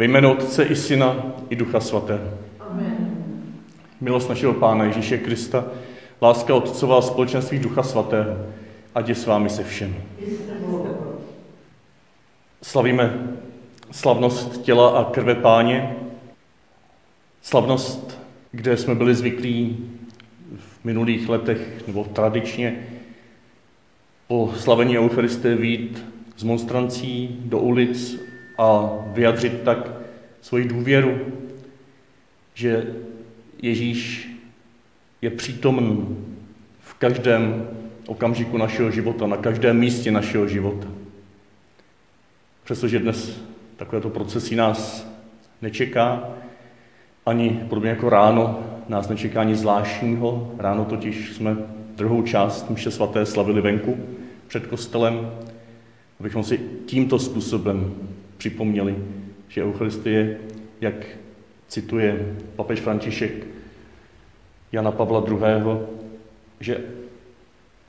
Ve jménu Otce i Syna i Ducha Svatého. Amen. Milost našeho Pána Ježíše Krista, láska Otcová společenství Ducha Svatého, ať je s vámi se všemi. Slavíme slavnost těla a krve Páně, slavnost, kde jsme byli zvyklí v minulých letech nebo tradičně po slavení Eucharistie vít z monstrancí do ulic a vyjadřit tak svoji důvěru, že Ježíš je přítomný v každém okamžiku našeho života, na každém místě našeho života. Přestože dnes takovéto procesy nás nečeká, ani podobně jako ráno nás nečeká nic zvláštního. Ráno totiž jsme druhou část mše svaté slavili venku před kostelem, abychom si tímto způsobem připomněli, že Eucharistie, jak cituje papež František Jana Pavla II., že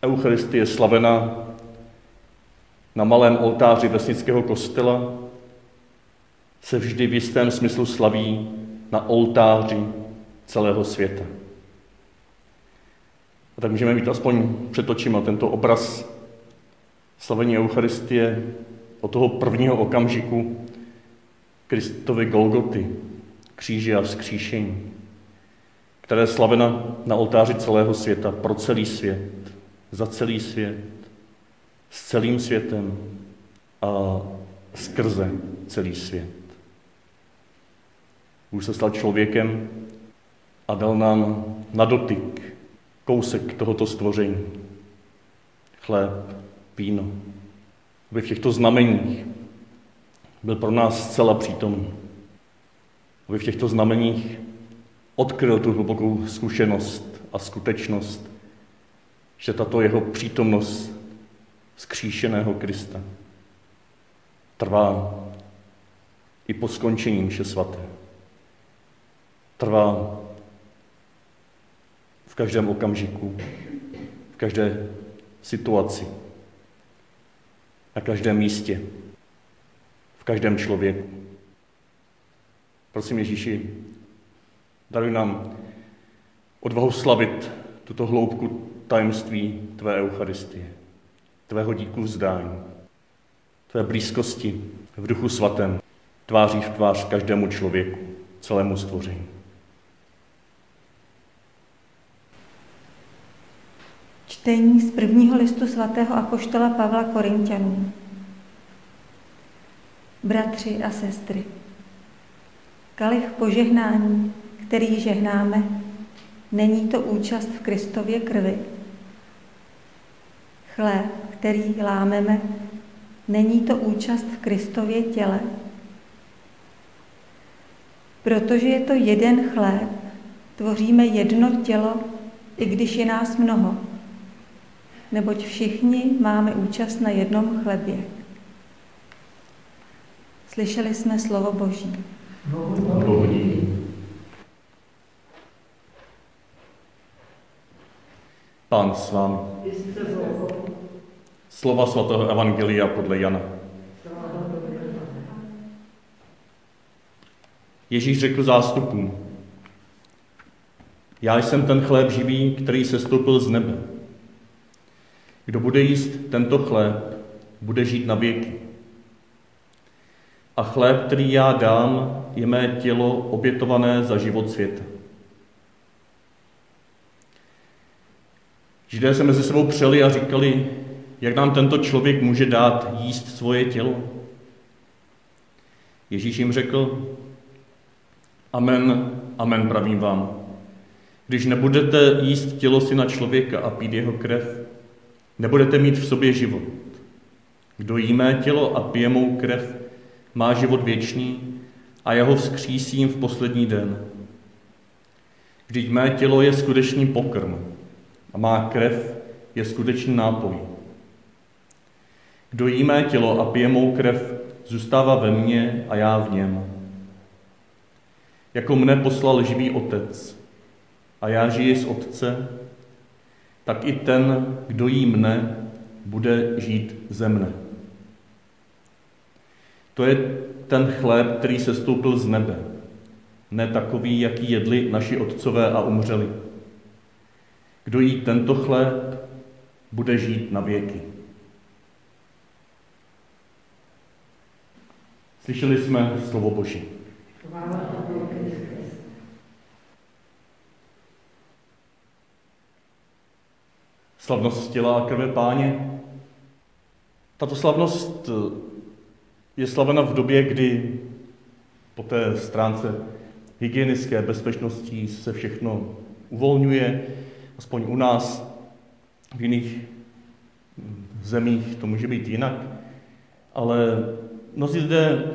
Eucharistie je slavena na malém oltáři vesnického kostela, se vždy v jistém smyslu slaví na oltáři celého světa. A tak můžeme mít aspoň před očima tento obraz slavení Eucharistie od toho prvního okamžiku Kristovy Golgoty, kříže a vzkříšení, které je slavena na oltáři celého světa, pro celý svět, za celý svět, s celým světem a skrze celý svět. Už se stal člověkem a dal nám na dotyk kousek tohoto stvoření. Chléb, víno. Aby v těchto znameních byl pro nás zcela přítomný. Aby v těchto znameních odkryl tu hlubokou zkušenost a skutečnost, že tato jeho přítomnost zkříšeného Krista trvá i po skončení mše svaté. Trvá v každém okamžiku, v každé situaci, na každém místě, v každém člověku. Prosím Ježíši, daruj nám odvahu slavit tuto hloubku tajemství Tvé Eucharistie, Tvého díku vzdání, Tvé blízkosti v duchu svatém, tváří v tvář každému člověku, celému stvoření. Čtení z prvního listu svatého apoštola Pavla Korintianů. Bratři a sestry, kalich požehnání, který žehnáme, není to účast v Kristově krvi. Chléb, který lámeme, není to účast v Kristově těle. Protože je to jeden chléb, tvoříme jedno tělo, i když je nás mnoho neboť všichni máme účast na jednom chlebě. Slyšeli jsme slovo Boží. Pán s vámi. Slova svatého Evangelia podle Jana. Ježíš řekl zástupům, já jsem ten chléb živý, který se stoupil z nebe. Kdo bude jíst tento chléb, bude žít na věky. A chléb, který já dám, je mé tělo obětované za život světa. Židé se mezi sebou přeli a říkali, jak nám tento člověk může dát jíst svoje tělo. Ježíš jim řekl, amen, amen pravím vám. Když nebudete jíst tělo syna člověka a pít jeho krev, nebudete mít v sobě život. Kdo jí mé tělo a pije mou krev, má život věčný a já ho vzkřísím v poslední den. Vždyť mé tělo je skutečný pokrm a má krev je skutečný nápoj. Kdo jí mé tělo a pije mou krev, zůstává ve mně a já v něm. Jako mne poslal živý otec a já žiji z otce tak i ten, kdo jí mne, bude žít ze mne. To je ten chléb, který se stoupil z nebe. Ne takový, jaký jedli naši otcové a umřeli. Kdo jí tento chléb, bude žít na věky. Slyšeli jsme slovo Boží. Slavnost těla a krve páně. Tato slavnost eh, je slavena v době, kdy po té stránce hygienické bezpečnosti se všechno uvolňuje, aspoň u nás, v jiných zemích to může být jinak, ale mnozí lidé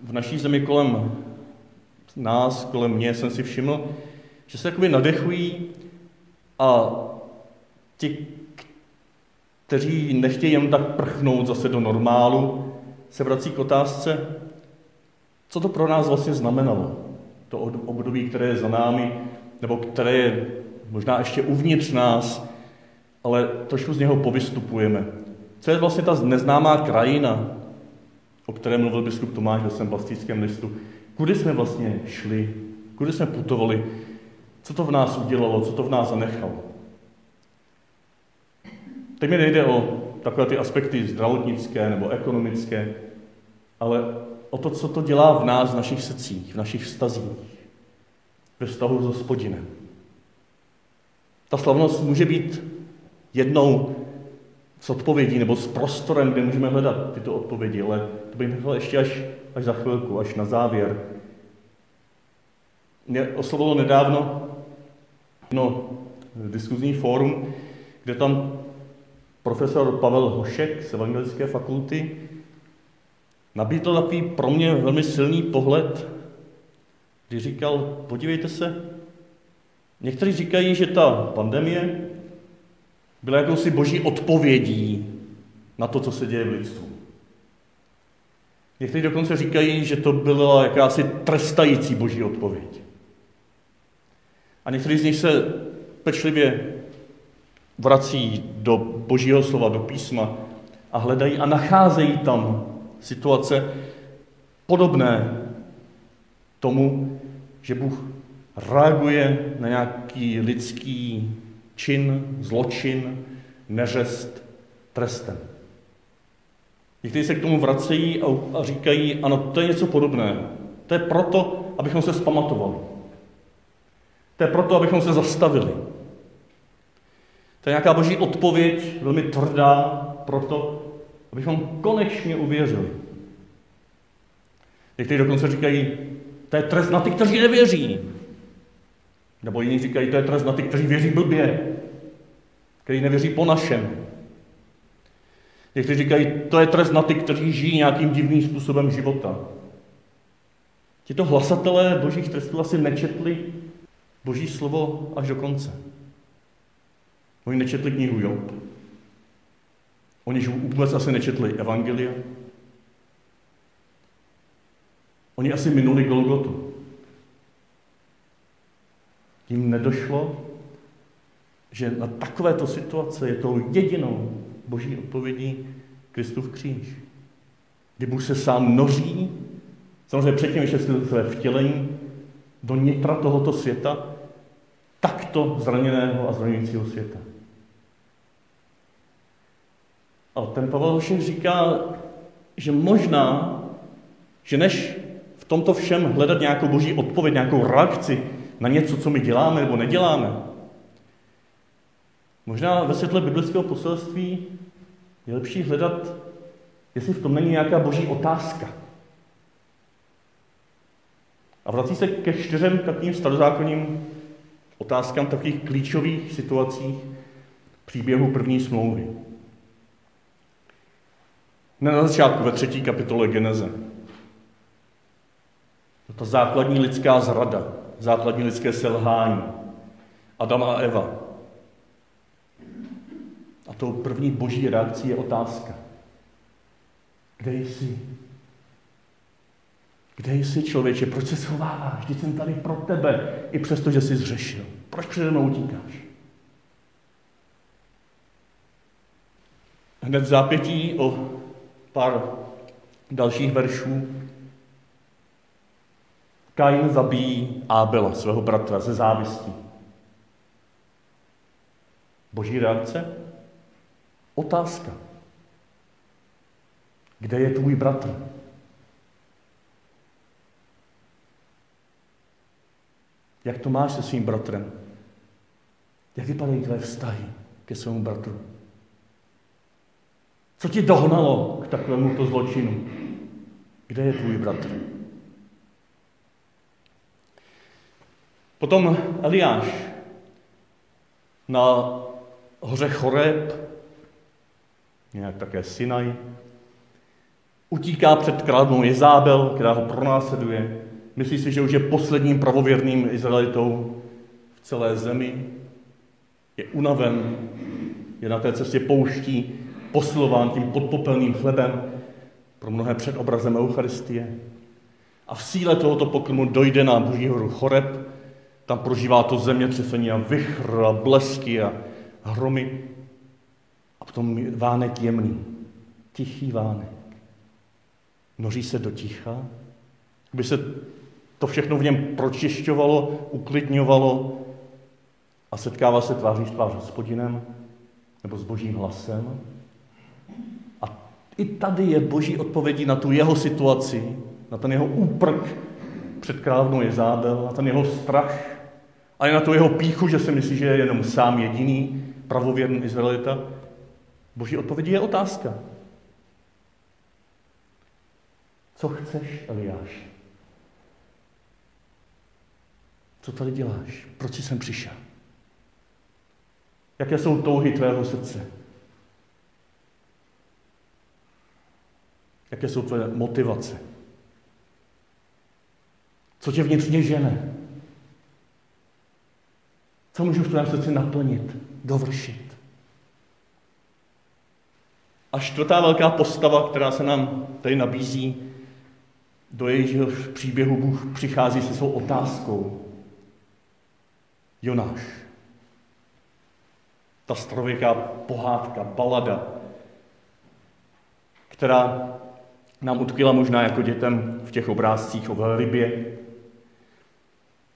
v naší zemi kolem nás, kolem mě jsem si všiml, že se jakoby nadechují a ti, kteří nechtějí jen tak prchnout zase do normálu, se vrací k otázce, co to pro nás vlastně znamenalo, to období, které je za námi, nebo které je možná ještě uvnitř nás, ale trošku z něho povystupujeme. Co je vlastně ta neznámá krajina, o které mluvil biskup Tomáš ve svém plastickém listu? Kudy jsme vlastně šli? Kudy jsme putovali? Co to v nás udělalo? Co to v nás zanechalo? Teď mi nejde o takové ty aspekty zdravotnické nebo ekonomické, ale o to, co to dělá v nás, v našich srdcích, v našich vztazích, ve vztahu s hospodinem. Ta slavnost může být jednou s odpovědí nebo s prostorem, kde můžeme hledat tyto odpovědi, ale to bych nechal ještě až, až za chvilku, až na závěr. Mě oslovilo nedávno no, diskuzní fórum, kde tam profesor Pavel Hošek z Evangelické fakulty nabídl takový pro mě velmi silný pohled, kdy říkal, podívejte se, někteří říkají, že ta pandemie byla jakousi boží odpovědí na to, co se děje v lidstvu. Někteří dokonce říkají, že to byla jakási trestající boží odpověď. A někteří z nich se pečlivě vrací do božího slova, do písma a hledají a nacházejí tam situace podobné tomu, že Bůh reaguje na nějaký lidský čin, zločin, neřest trestem. Někteří se k tomu vracejí a, říkají, ano, to je něco podobného. To je proto, abychom se zpamatovali. To je proto, abychom se zastavili. To je nějaká boží odpověď, velmi tvrdá, proto, abychom konečně uvěřili. Někteří dokonce říkají, to je trest na ty, kteří nevěří. Nebo jiní říkají, to je trest na ty, kteří věří blbě, kteří nevěří po našem. Někteří říkají, to je trest na ty, kteří žijí nějakým divným způsobem života. Tito hlasatelé božích trestů asi nečetli boží slovo až do konce. Oni nečetli knihu Job. Oni vůbec asi nečetli Evangelia. Oni asi minuli Golgotu. Jim nedošlo, že na takovéto situace je tou jedinou boží odpovědí Kristův kříž. Kdy Bůh se sám noří, samozřejmě předtím ještě své vtělení, do nitra tohoto světa, takto zraněného a zraňujícího světa. A ten Pavel Hošek říká, že možná, že než v tomto všem hledat nějakou boží odpověď, nějakou reakci na něco, co my děláme nebo neděláme, možná ve světle biblického poselství je lepší hledat, jestli v tom není nějaká boží otázka. A vrací se ke čtyřem takovým starozákonním otázkám takových klíčových situacích příběhu první smlouvy. Ne na začátku, ve třetí kapitole Geneze. Ta základní lidská zrada, základní lidské selhání. Adam a Eva. A tou první boží reakcí je otázka. Kde jsi? Kde jsi, člověče? Proč se schováváš? Vždyť jsem tady pro tebe, i přesto, že jsi zřešil. Proč přede mnou utíkáš? Hned v zápětí o pár dalších veršů Kain zabíjí Ábela, svého bratra, ze závistí. Boží reakce? Otázka. Kde je tvůj bratr? Jak to máš se svým bratrem? Jak vypadají tvé vztahy ke svému bratru? Co ti dohnalo k takovému to zločinu? Kde je tvůj bratr? Potom Eliáš na hoře Choreb, nějak také Sinaj, utíká před králnou Jezábel, která ho pronásleduje. Myslí si, že už je posledním pravověrným Izraelitou v celé zemi. Je unaven, je na té cestě pouští, posilován tím podpopelným chlebem, pro mnohé před obrazem Eucharistie. A v síle tohoto pokrmu dojde na Boží horu Choreb, tam prožívá to zemětřesení a vychr a blesky a hromy. A potom vánek jemný, tichý vánek. Noří se do ticha, by se to všechno v něm pročišťovalo, uklidňovalo a setkává se tváří v tvář s hospodinem nebo s božím hlasem. A i tady je boží odpovědí na tu jeho situaci, na ten jeho úprk před krávnou Jezábel, na ten jeho strach, ale na tu jeho píchu, že si myslí, že je jenom sám jediný pravověrný Izraelita. Boží odpovědí je otázka. Co chceš, Eliáš? Co tady děláš? Proč jsi sem přišel? Jaké jsou touhy tvého srdce? Jaké jsou tvé motivace? Co tě vnitřně žene? Co můžu v tvém srdci naplnit, dovršit? A čtvrtá velká postava, která se nám tady nabízí, do jejího příběhu Bůh přichází se svou otázkou. Jonáš. Ta starověká pohádka, balada, která nám utkvěla možná jako dětem v těch obrázcích o velrybě.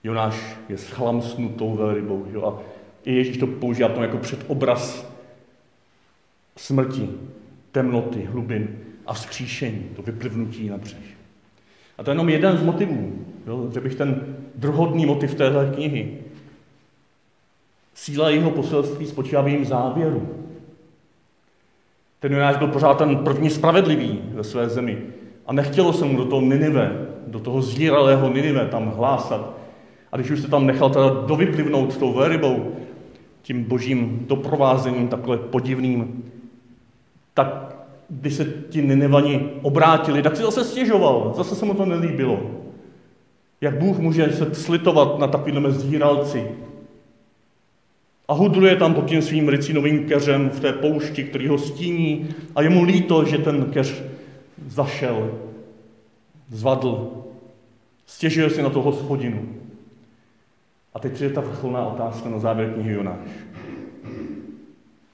Jonáš je schlamsnutou velrybou. Jo? A i Ježíš to používá to jako předobraz smrti, temnoty, hlubin a vzkříšení, to vyplivnutí na břeh. A to je jenom jeden z motivů, jo? že bych ten druhotný motiv téhle knihy. Síla jeho poselství spočívá v jejím závěru. Ten Jonáš byl pořád ten první spravedlivý ve své zemi. A nechtělo se mu do toho Ninive, do toho zíralého Ninive tam hlásat. A když už se tam nechal teda dovyplivnout tou velrybou, tím božím doprovázením takhle podivným, tak když se ti Ninevani obrátili, tak si zase stěžoval, zase se mu to nelíbilo. Jak Bůh může se slitovat na takovým zíralci, a hudruje tam pod tím svým ricinovým keřem v té poušti, který ho stíní a je mu líto, že ten keř zašel, zvadl, stěžuje si na to hospodinu. A teď přijde ta vrcholná otázka na závěr knihy Jonáš.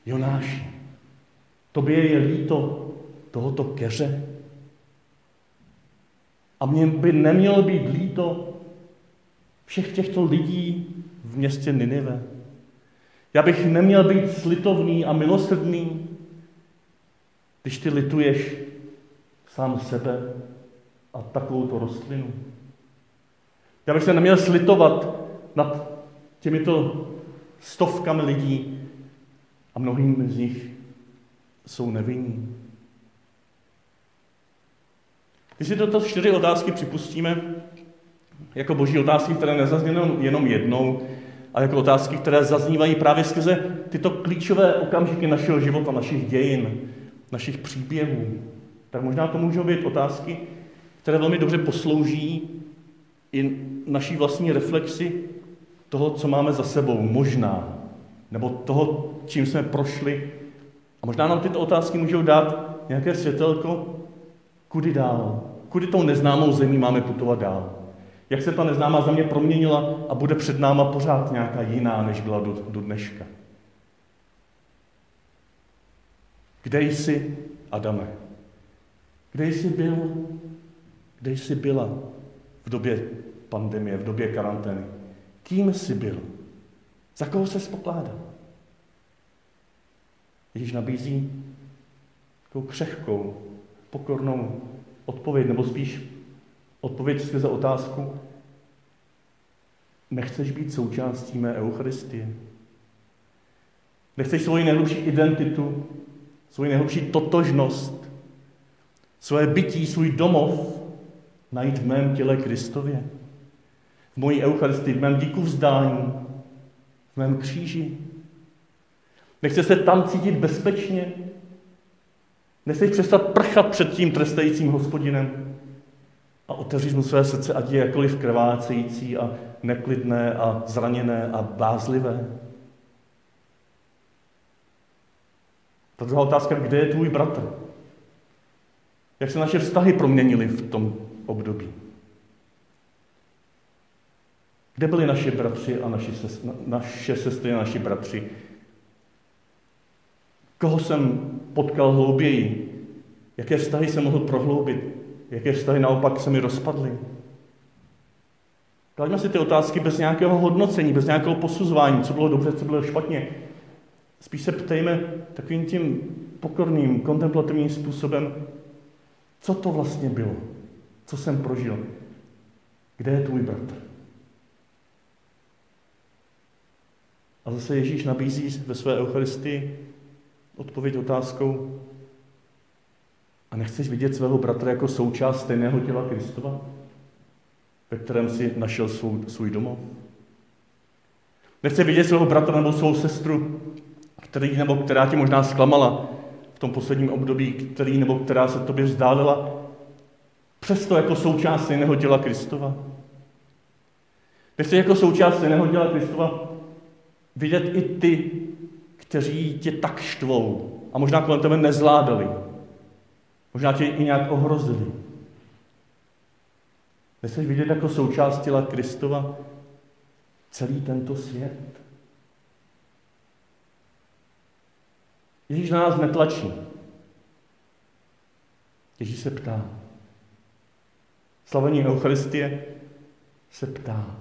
Jonáši, tobě je líto tohoto keře? A mně by nemělo být líto všech těchto lidí v městě Ninive? Já bych neměl být slitovný a milosrdný, když ty lituješ sám sebe a takovou to rostlinu. Já bych se neměl slitovat nad těmito stovkami lidí a mnohým z nich jsou nevinní. Když si toto čtyři otázky připustíme jako boží otázky, které nezazněly jenom jednou, a jako otázky, které zaznívají právě skrze tyto klíčové okamžiky našeho života, našich dějin, našich příběhů. Tak možná to můžou být otázky, které velmi dobře poslouží i naší vlastní reflexi toho, co máme za sebou, možná, nebo toho, čím jsme prošli. A možná nám tyto otázky můžou dát nějaké světelko, kudy dál, kudy tou neznámou zemí máme putovat dál. Jak se ta neznámá země proměnila a bude před náma pořád nějaká jiná, než byla do, do dneška. Kde jsi, Adame? Kde jsi byl? Kde jsi byla v době pandemie, v době karantény. Kým jsi byl? Za koho se spokládal? Ježíš nabízí takovou křehkou, pokornou odpověď, nebo spíš odpověď skrze otázku, nechceš být součástí mé Eucharistie? Nechceš svoji nejhlubší identitu, svoji nejhlubší totožnost, své bytí, svůj domov najít v mém těle Kristově? V mojí Eucharistii, v mém díku vzdání, v mém kříži? Nechce se tam cítit bezpečně? Nechceš přestat prchat před tím trestajícím hospodinem a otevřít mu své srdce, ať je jakoliv krvácející a neklidné a zraněné a bázlivé? Ta druhá otázka, kde je tvůj bratr? Jak se naše vztahy proměnily v tom období? Kde byli naši bratři a naši, naše sestry a naši bratři? Koho jsem potkal hlouběji? Jaké vztahy jsem mohl prohloubit? Jaké vztahy naopak se mi rozpadly? Klaďme si ty otázky bez nějakého hodnocení, bez nějakého posuzování, co bylo dobře, co bylo špatně. Spíš se ptejme takovým tím pokorným, kontemplativním způsobem, co to vlastně bylo, co jsem prožil, kde je tvůj bratr. A zase Ježíš nabízí ve své Eucharistii odpověď otázkou, a nechceš vidět svého bratra jako součást stejného těla Kristova, ve kterém si našel svůj, svůj domov? Nechce vidět svého bratra nebo svou sestru, který nebo která tě možná zklamala v tom posledním období, který nebo která se tobě vzdálila, přesto jako součást stejného těla Kristova? Nechce jako součást stejného těla Kristova vidět i ty, kteří tě tak štvou a možná kolem tebe nezvládali. Možná tě i nějak ohrozili. Nechceš vidět jako součást těla Kristova celý tento svět? Ježíš na nás netlačí. Ježíš se ptá. Slavení Eucharistie se ptá.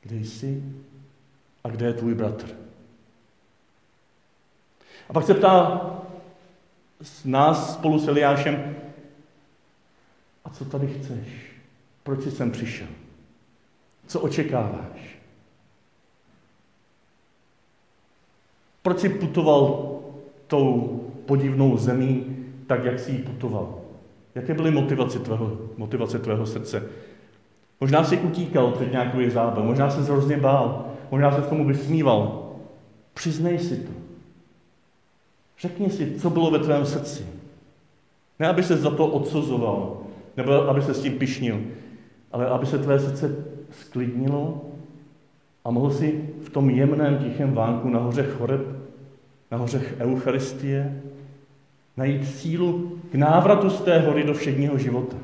Kde jsi a kde je tvůj bratr? A pak se ptá s nás spolu s Eliášem, a co tady chceš? Proč jsi sem přišel? Co očekáváš? Proč jsi putoval tou podivnou zemí tak, jak jsi ji putoval? Jaké byly motivace tvého, motivace tvého srdce? Možná jsi utíkal před nějakou jezábel, možná se hrozně bál, možná se tomu vysmíval. Přiznej si to. Řekni si, co bylo ve tvém srdci. Ne, aby se za to odsuzoval, nebo aby se s tím pišnil, ale aby se tvé srdce sklidnilo a mohl si v tom jemném, tichém vánku nahoře choreb, nahoře Eucharistie, najít sílu k návratu z té hory do všedního života.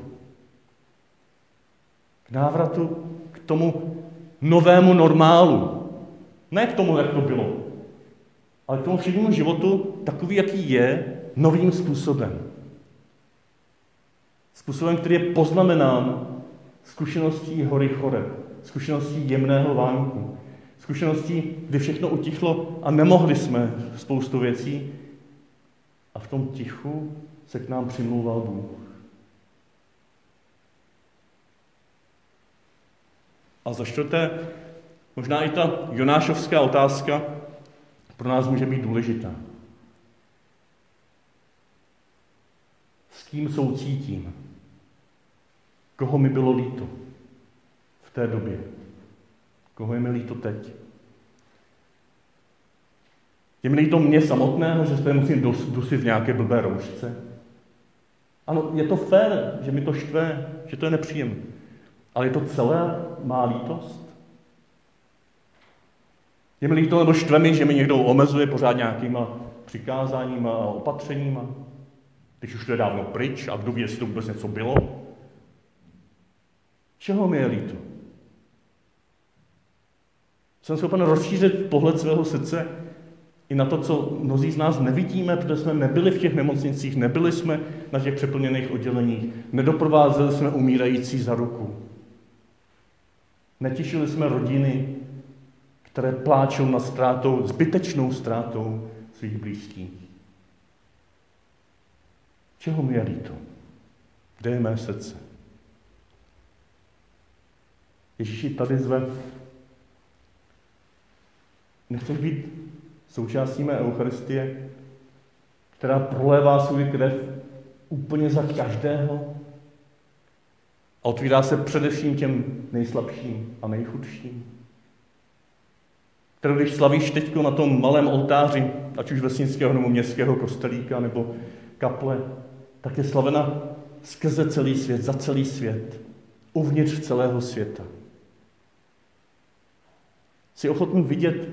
K návratu k tomu novému normálu. Ne k tomu, jak to bylo, ale k tomu všednímu životu takový, jaký je, novým způsobem. Způsobem, který je poznamenán zkušeností hory choreb, zkušeností jemného vánku, zkušeností, kdy všechno utichlo a nemohli jsme spoustu věcí a v tom tichu se k nám přimlouval Bůh. A za čtvrté, možná i ta Jonášovská otázka, pro nás může být důležitá. S kým soucítím? Koho mi bylo líto v té době? Koho je mi líto teď? Je mi líto mě samotného, že se musím dusit v nějaké blbé roušce? Ano, je to fér, že mi to štve, že to je nepříjemné. Ale je to celé má lítost? Je mi líto nebo štve mi, že mi někdo omezuje pořád nějakýma přikázáníma a opatřeníma, když už to je dávno pryč a kdo ví, jestli to vůbec něco bylo. Čeho mi je líto? Jsem schopen rozšířit pohled svého srdce i na to, co mnozí z nás nevidíme, protože jsme nebyli v těch nemocnicích, nebyli jsme na těch přeplněných odděleních, nedoprovázeli jsme umírající za ruku. Netěšili jsme rodiny, které pláčou na ztrátou, zbytečnou ztrátou svých blízkých. Čeho mi je líto? Kde je mé srdce? Ježíši tady zve. Nechceš být součástí mé Eucharistie, která prolévá svůj krev úplně za každého a otvírá se především těm nejslabším a nejchudším. Kterou když slavíš teď na tom malém oltáři, ať už vesnického nebo městského kostelíka nebo kaple, tak je slavena skrze celý svět, za celý svět, uvnitř celého světa. Jsi ochotný vidět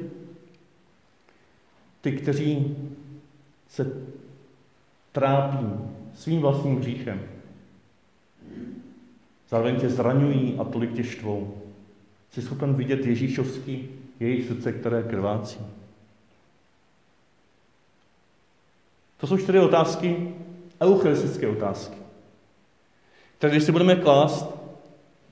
ty, kteří se trápí svým vlastním hříchem. Zároveň tě zraňují a tolik tě štvou. Jsi schopen vidět Ježíšovský, jejich srdce, které krvácí. To jsou čtyři otázky, eucharistické otázky, které když si budeme klást,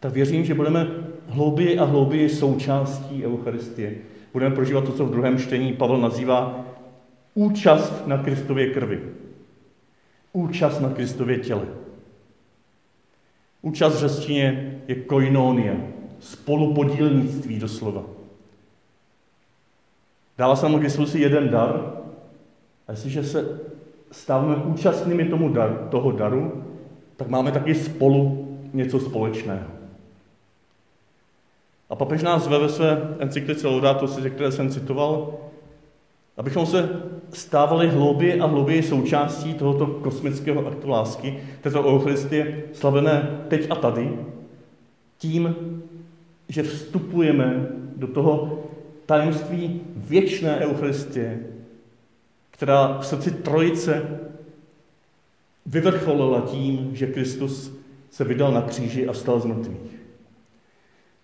tak věřím, že budeme hlouběji a hlouběji součástí Eucharistie. Budeme prožívat to, co v druhém čtení Pavel nazývá účast na Kristově krvi. Účast na Kristově těle. Účast v řečtině je koinonia, spolupodílnictví doslova. Se nám k dispozici jeden dar, a jestliže se stáváme účastnými tomu dar, toho daru, tak máme taky spolu něco společného. A papež nás zve ve své encyklice Laudato si, které jsem citoval, abychom se stávali hlouběji a hlouběji součástí tohoto kosmického aktu lásky, této Eucharistie, slavené teď a tady, tím, že vstupujeme do toho tajemství věčné Eucharistie, která v srdci Trojice vyvrcholila tím, že Kristus se vydal na kříži a vstal z mrtvých.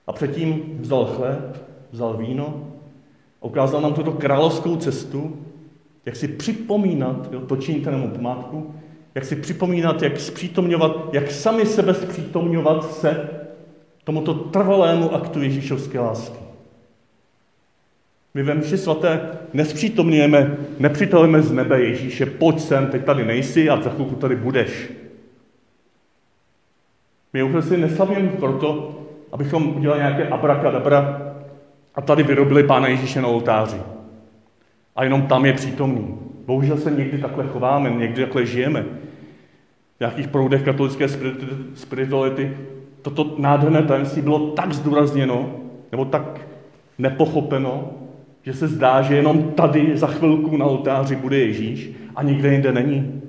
A předtím vzal chléb, vzal víno a ukázal nám tuto královskou cestu, jak si připomínat, jo, to činíte nebo památku, jak si připomínat, jak zpřítomňovat, jak sami sebe zpřítomňovat se tomuto trvalému aktu Ježíšovské lásky. My ve mši svaté nespřítomňujeme, nepřitalujeme z nebe Ježíše, pojď sem, teď tady nejsi a za chvilku tady budeš. My už si neslavíme proto, abychom udělali nějaké abrakadabra a tady vyrobili Pána Ježíše na oltáři. A jenom tam je přítomný. Bohužel se někdy takhle chováme, někdy takhle žijeme. V nějakých proudech katolické spirituality toto nádherné tajemství bylo tak zdůrazněno, nebo tak nepochopeno, že se zdá, že jenom tady za chvilku na oltáři bude Ježíš a nikde jinde není.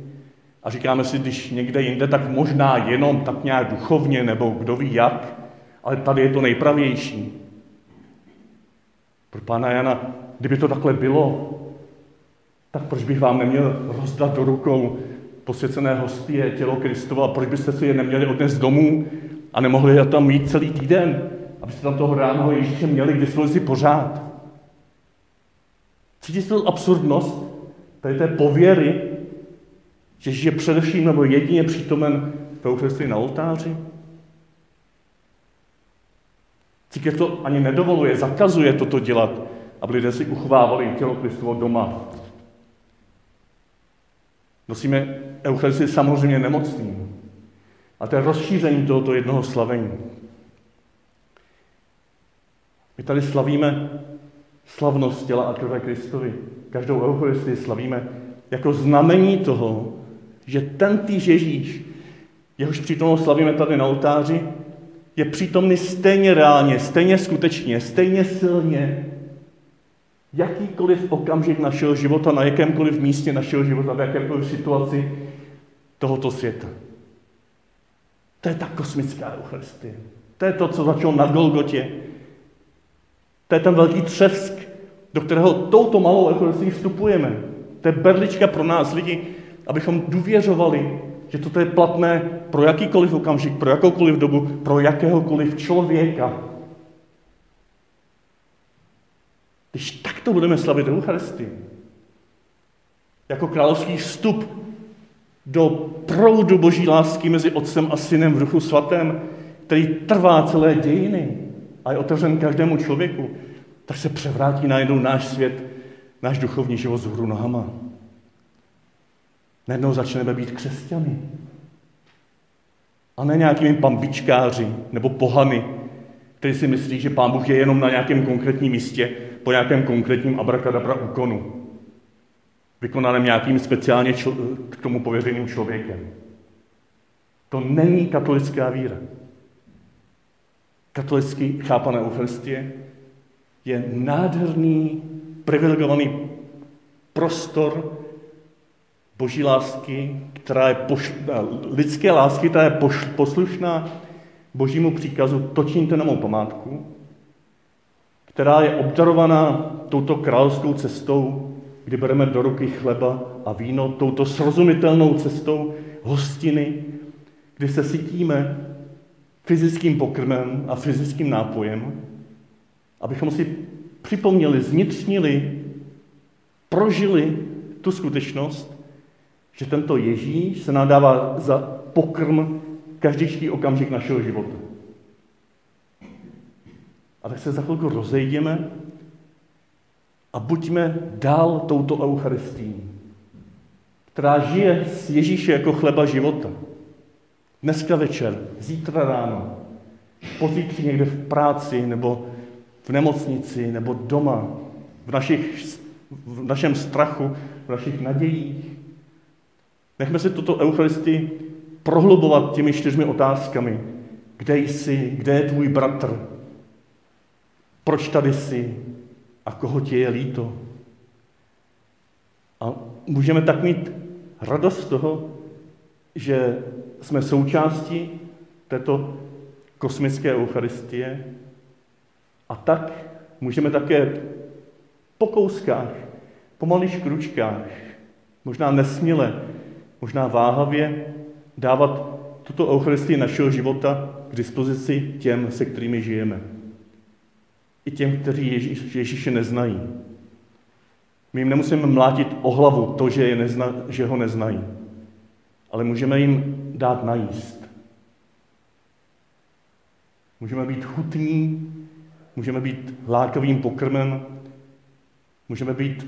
A říkáme si, když někde jinde, tak možná jenom tak nějak duchovně, nebo kdo ví jak, ale tady je to nejpravější. Pro pána Jana, kdyby to takhle bylo, tak proč bych vám neměl rozdat do rukou posvěcené hostie tělo Kristova, proč byste si je neměli odnést domů a nemohli je tam mít celý týden, abyste tam toho ráného Ježíše měli k dispozici pořád. Cítíte tu absurdnost tady té pověry, že je především nebo jedině přítomen Eucharistii na oltáři? Církev to ani nedovoluje, zakazuje toto dělat, aby lidé si uchovávali tělo Kristovo doma. Nosíme Eucharistii samozřejmě nemocným. A to je rozšíření tohoto jednoho slavení. My tady slavíme slavnost těla a krve Kristovi. Každou Eucharistii slavíme jako znamení toho, že ten týž Ježíš, jehož přítomnost slavíme tady na oltáři, je přítomný stejně reálně, stejně skutečně, stejně silně, jakýkoliv okamžik našeho života, na jakémkoliv místě našeho života, v jakémkoliv situaci tohoto světa. To je ta kosmická Eucharistie. To je to, co začalo na Golgotě. To je ten velký třesk, do kterého touto malou Eucharistii vstupujeme. To je berlička pro nás lidi, abychom důvěřovali, že toto je platné pro jakýkoliv okamžik, pro jakoukoliv dobu, pro jakéhokoliv člověka. Když takto budeme slavit Eucharistii, jako královský vstup do proudu boží lásky mezi otcem a synem v duchu svatém, který trvá celé dějiny, a je otevřen každému člověku, tak se převrátí najednou náš svět, náš duchovní život z hůru nohama. Najednou začneme být křesťany. A ne nějakými pambičkáři nebo pohany, kteří si myslí, že Pán Bůh je jenom na nějakém konkrétním místě, po nějakém konkrétním abrakadabra úkonu, vykonaném nějakým speciálně čl- k tomu pověřeným člověkem. To není katolická víra. Katolický chápané Eucharistie je nádherný, privilegovaný prostor boží lásky, která je poš- lidské lásky, která je poš- poslušná božímu příkazu, točíte na mou památku, která je obdarovaná touto královskou cestou, kdy bereme do ruky chleba a víno, touto srozumitelnou cestou hostiny, kdy se sytíme fyzickým pokrmem a fyzickým nápojem, abychom si připomněli, zvnitřnili, prožili tu skutečnost, že tento Ježíš se nám dává za pokrm každý okamžik našeho života. A tak se za chvilku rozejdeme a buďme dál touto Eucharistií, která žije z Ježíše jako chleba života. Dneska večer, zítra ráno, pozítří někde v práci nebo v nemocnici nebo doma, v, našich, v našem strachu, v našich nadějích. Nechme se tuto Eucharistii prohlubovat těmi čtyřmi otázkami. Kde jsi, kde je tvůj bratr, proč tady jsi a koho ti je líto. A můžeme tak mít radost z toho, že jsme součástí této kosmické Eucharistie a tak můžeme také po kouskách, po malých kručkách, možná nesměle, možná váhavě dávat tuto Eucharistii našeho života k dispozici těm, se kterými žijeme. I těm, kteří Ježíš, Ježíše neznají. My jim nemusíme mlátit o hlavu to, že, je nezna, že ho neznají, ale můžeme jim dát najíst. Můžeme být chutní, můžeme být lákavým pokrmem, můžeme být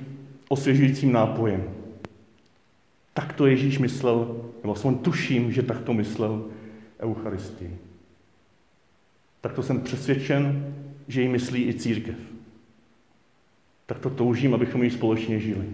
osvěžujícím nápojem. Tak to Ježíš myslel, nebo aspoň tuším, že tak to myslel Eucharistii. Tak to jsem přesvědčen, že ji myslí i církev. Tak to toužím, abychom ji společně žili.